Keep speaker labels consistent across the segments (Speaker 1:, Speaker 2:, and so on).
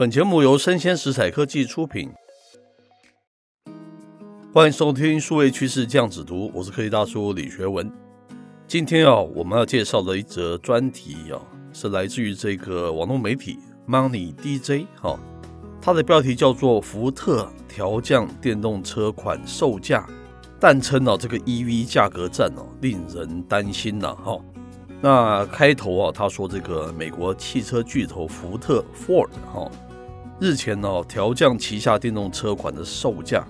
Speaker 1: 本节目由生鲜食材科技出品，欢迎收听数位趋势酱子读，我是科技大叔李学文。今天啊，我们要介绍的一则专题啊，是来自于这个网络媒体 Money DJ 哈，它的标题叫做“福特调降电动车款售价”，但称啊这个 EV 价格战哦令人担心呐哈。那开头啊，他说这个美国汽车巨头福特 Ford 哈。日前呢，调降旗下电动车款的售价，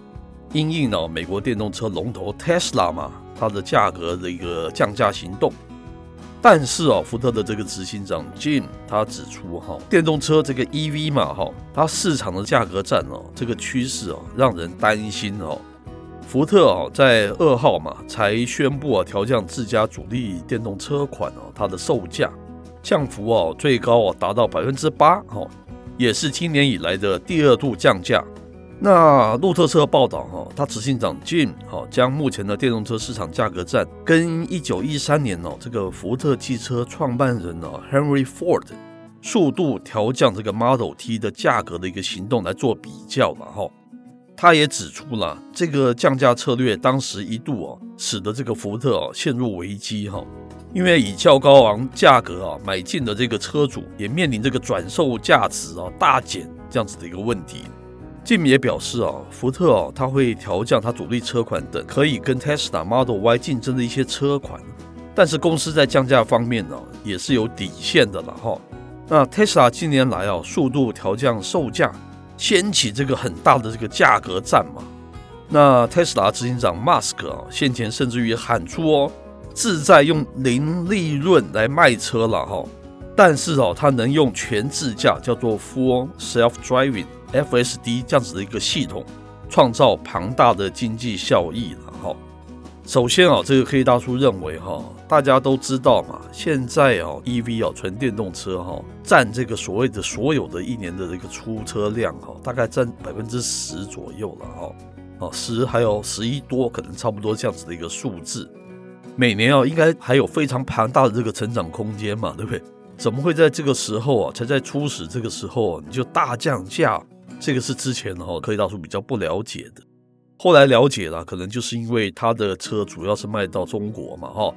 Speaker 1: 因应呢美国电动车龙头 Tesla 嘛，它的价格的一个降价行动。但是啊，福特的这个执行长 Jim 他指出哈，电动车这个 EV 嘛哈，它市场的价格战哦，这个趋势哦，让人担心哦。福特啊，在二号嘛才宣布啊，调降自家主力电动车款哦，它的售价降幅哦，最高啊达到百分之八哈。也是今年以来的第二度降价。那路透社报道哈，他执行长 Jim 哈将目前的电动车市场价格战跟一九一三年哦这个福特汽车创办人哦 Henry Ford 速度调降这个 Model T 的价格的一个行动来做比较了哈。他也指出了这个降价策略当时一度哦使得这个福特哦陷入危机哈。因为以较高昂价格啊买进的这个车主也面临这个转售价值啊大减这样子的一个问题。Jim 也表示啊，福特啊他会调降他主力车款等可以跟 Tesla Model Y 竞争的一些车款，但是公司在降价方面呢也是有底线的了哈。那 Tesla 近年来啊速度调降售价，掀起这个很大的这个价格战嘛。那特斯拉执行长 Musk 啊先前甚至于喊出哦。自在用零利润来卖车了哈，但是哦，他能用全自驾叫做 Full Self Driving FSD 这样子的一个系统，创造庞大的经济效益了。首先啊，这个科技大叔认为哈，大家都知道嘛，现在哦，EV 哦，纯电动车哈，占这个所谓的所有的一年的这个出车量哈，大概占百分之十左右了哈，哦，十还有十一多，可能差不多这样子的一个数字。每年啊，应该还有非常庞大的这个成长空间嘛，对不对？怎么会在这个时候啊，才在初始这个时候啊，你就大降价？这个是之前哈科技大叔比较不了解的，后来了解了，可能就是因为他的车主要是卖到中国嘛，哈。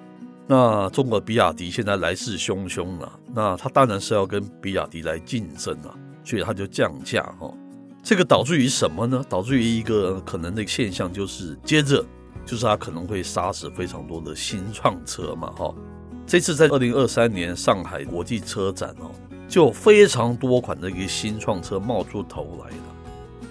Speaker 1: 那中国比亚迪现在来势汹汹了，那他当然是要跟比亚迪来竞争了，所以他就降价哈。这个导致于什么呢？导致于一个可能的现象，就是接着。就是他可能会杀死非常多的新创车嘛，哈。这次在二零二三年上海国际车展哦，就非常多款的一个新创车冒出头来了。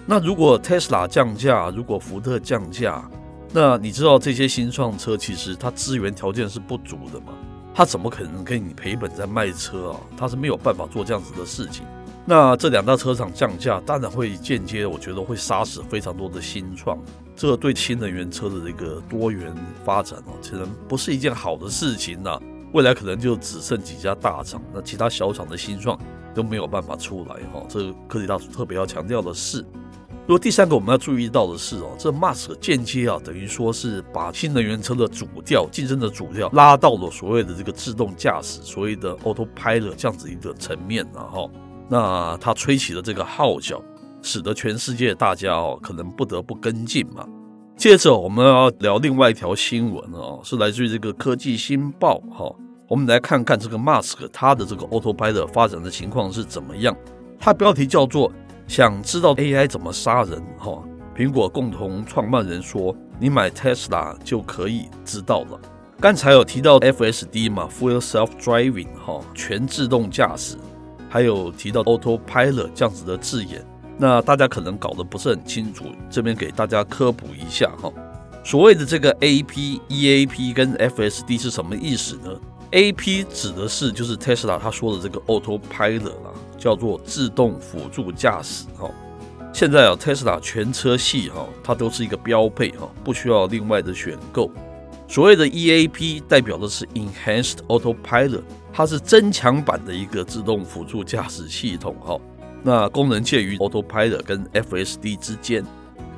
Speaker 1: 那如果 Tesla 降价，如果福特降价，那你知道这些新创车其实它资源条件是不足的嘛？它怎么可能给你赔本在卖车啊？它是没有办法做这样子的事情。那这两大车厂降价，当然会间接，我觉得会杀死非常多的新创。这对新能源车的这个多元发展哦，其实不是一件好的事情呐。未来可能就只剩几家大厂，那其他小厂的新创都没有办法出来哈。这科技大叔特别要强调的是，如果第三个我们要注意到的是哦，这 Musk 间接啊，等于说是把新能源车的主调、竞争的主调拉到了所谓的这个自动驾驶、所谓的 Autopilot 这样子一个层面然后。那他吹起了这个号角，使得全世界大家哦可能不得不跟进嘛。接着我们要聊另外一条新闻哦，是来自于这个科技新报哈。我们来看看这个 Musk 他的这个 Autopilot 发展的情况是怎么样。它标题叫做“想知道 AI 怎么杀人”哈。苹果共同创办人说：“你买 Tesla 就可以知道了。”刚才有提到 FSD 嘛，Full Self Driving 哈，全自动驾驶。还有提到 autopilot 这样子的字眼，那大家可能搞得不是很清楚，这边给大家科普一下哈。所谓的这个 AP、EAP 跟 FSD 是什么意思呢？AP 指的是就是 Tesla 他说的这个 autopilot 啦，叫做自动辅助驾驶哈。现在啊，Tesla 全车系哈，它都是一个标配哈，不需要另外的选购。所谓的 EAP 代表的是 Enhanced Autopilot，它是增强版的一个自动辅助驾驶系统哈。那功能介于 Autopilot 跟 FSD 之间。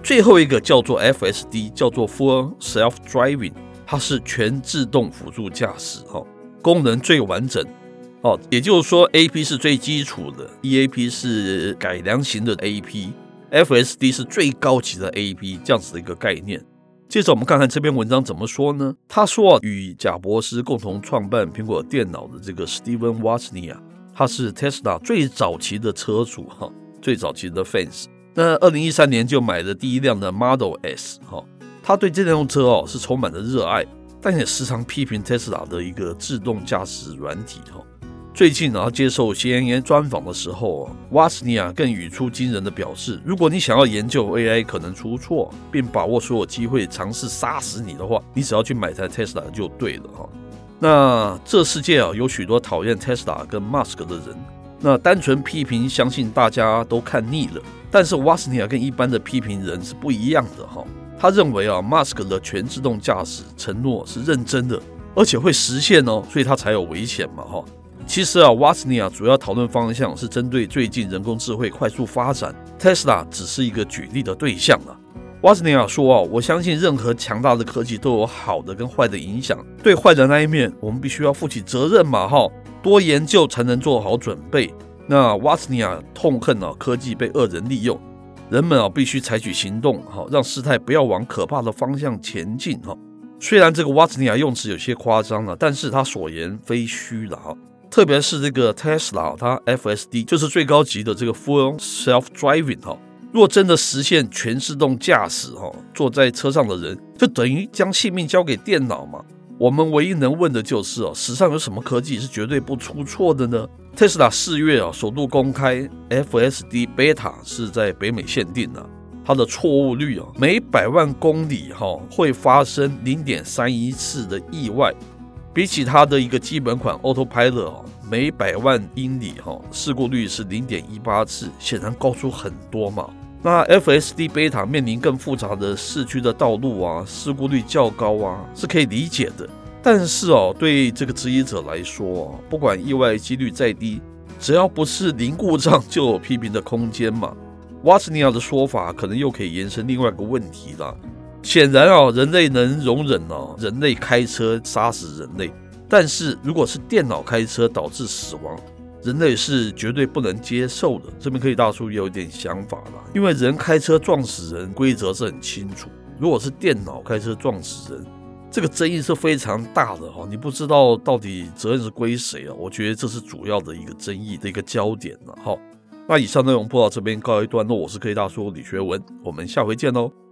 Speaker 1: 最后一个叫做 FSD，叫做 Full Self Driving，它是全自动辅助驾驶哈，功能最完整。哦，也就是说，AP 是最基础的，EAP 是改良型的 AP，FSD 是最高级的 AP，这样子的一个概念。接着我们看看这篇文章怎么说呢？他说，与贾伯斯共同创办苹果电脑的这个 Steven Wozniak，他是 Tesla 最早期的车主哈，最早期的 fans。那二零一三年就买了第一辆的 Model S 哈，他对这辆车哦是充满了热爱，但也时常批评 Tesla 的一个自动驾驶软体哈。最近啊，接受 CNN 专访的时候啊，瓦斯尼亚更语出惊人的表示：如果你想要研究 AI 可能出错，并把握所有机会尝试杀死你的话，你只要去买台 Tesla 就对了哈。那这世界啊，有许多讨厌 Tesla 跟 Musk 的人，那单纯批评，相信大家都看腻了。但是瓦斯尼亚跟一般的批评人是不一样的哈。他认为啊，Musk 的全自动驾驶承诺是认真的，而且会实现哦，所以他才有危险嘛哈。其实啊，瓦斯尼亚主要讨论方向是针对最近人工智慧快速发展，Tesla 只是一个举例的对象啊。瓦斯尼亚说啊，我相信任何强大的科技都有好的跟坏的影响，对坏的那一面，我们必须要负起责任嘛哈。多研究才能做好准备。那瓦斯尼亚痛恨啊，科技被恶人利用，人们啊必须采取行动哈，让事态不要往可怕的方向前进哈。虽然这个瓦斯尼亚用词有些夸张了，但是他所言非虚的哈。特别是这个 Tesla，它 FSD 就是最高级的这个 Full Self Driving 哈。若真的实现全自动驾驶哈，坐在车上的人就等于将性命交给电脑嘛。我们唯一能问的就是哦，史上有什么科技是绝对不出错的呢特斯拉四月啊首度公开 FSD Beta 是在北美限定的，它的错误率啊每百万公里哈会发生零点三一次的意外。比起它的一个基本款 Autopilot 哦，每百万英里哈事故率是零点一八次，显然高出很多嘛。那 FSD Beta 面临更复杂的市区的道路啊，事故率较高啊，是可以理解的。但是哦，对这个质疑者来说，不管意外几率再低，只要不是零故障，就有批评的空间嘛。瓦兹尼亚的说法可能又可以延伸另外一个问题了。显然啊，人类能容忍哦，人类开车杀死人类，但是如果是电脑开车导致死亡，人类是绝对不能接受的。这边科技大叔有一点想法了，因为人开车撞死人规则是很清楚，如果是电脑开车撞死人，这个争议是非常大的哈，你不知道到底责任是归谁啊？我觉得这是主要的一个争议的一个焦点了哈。那以上内容播到这边告一段落，我是科技大叔李学文，我们下回见喽。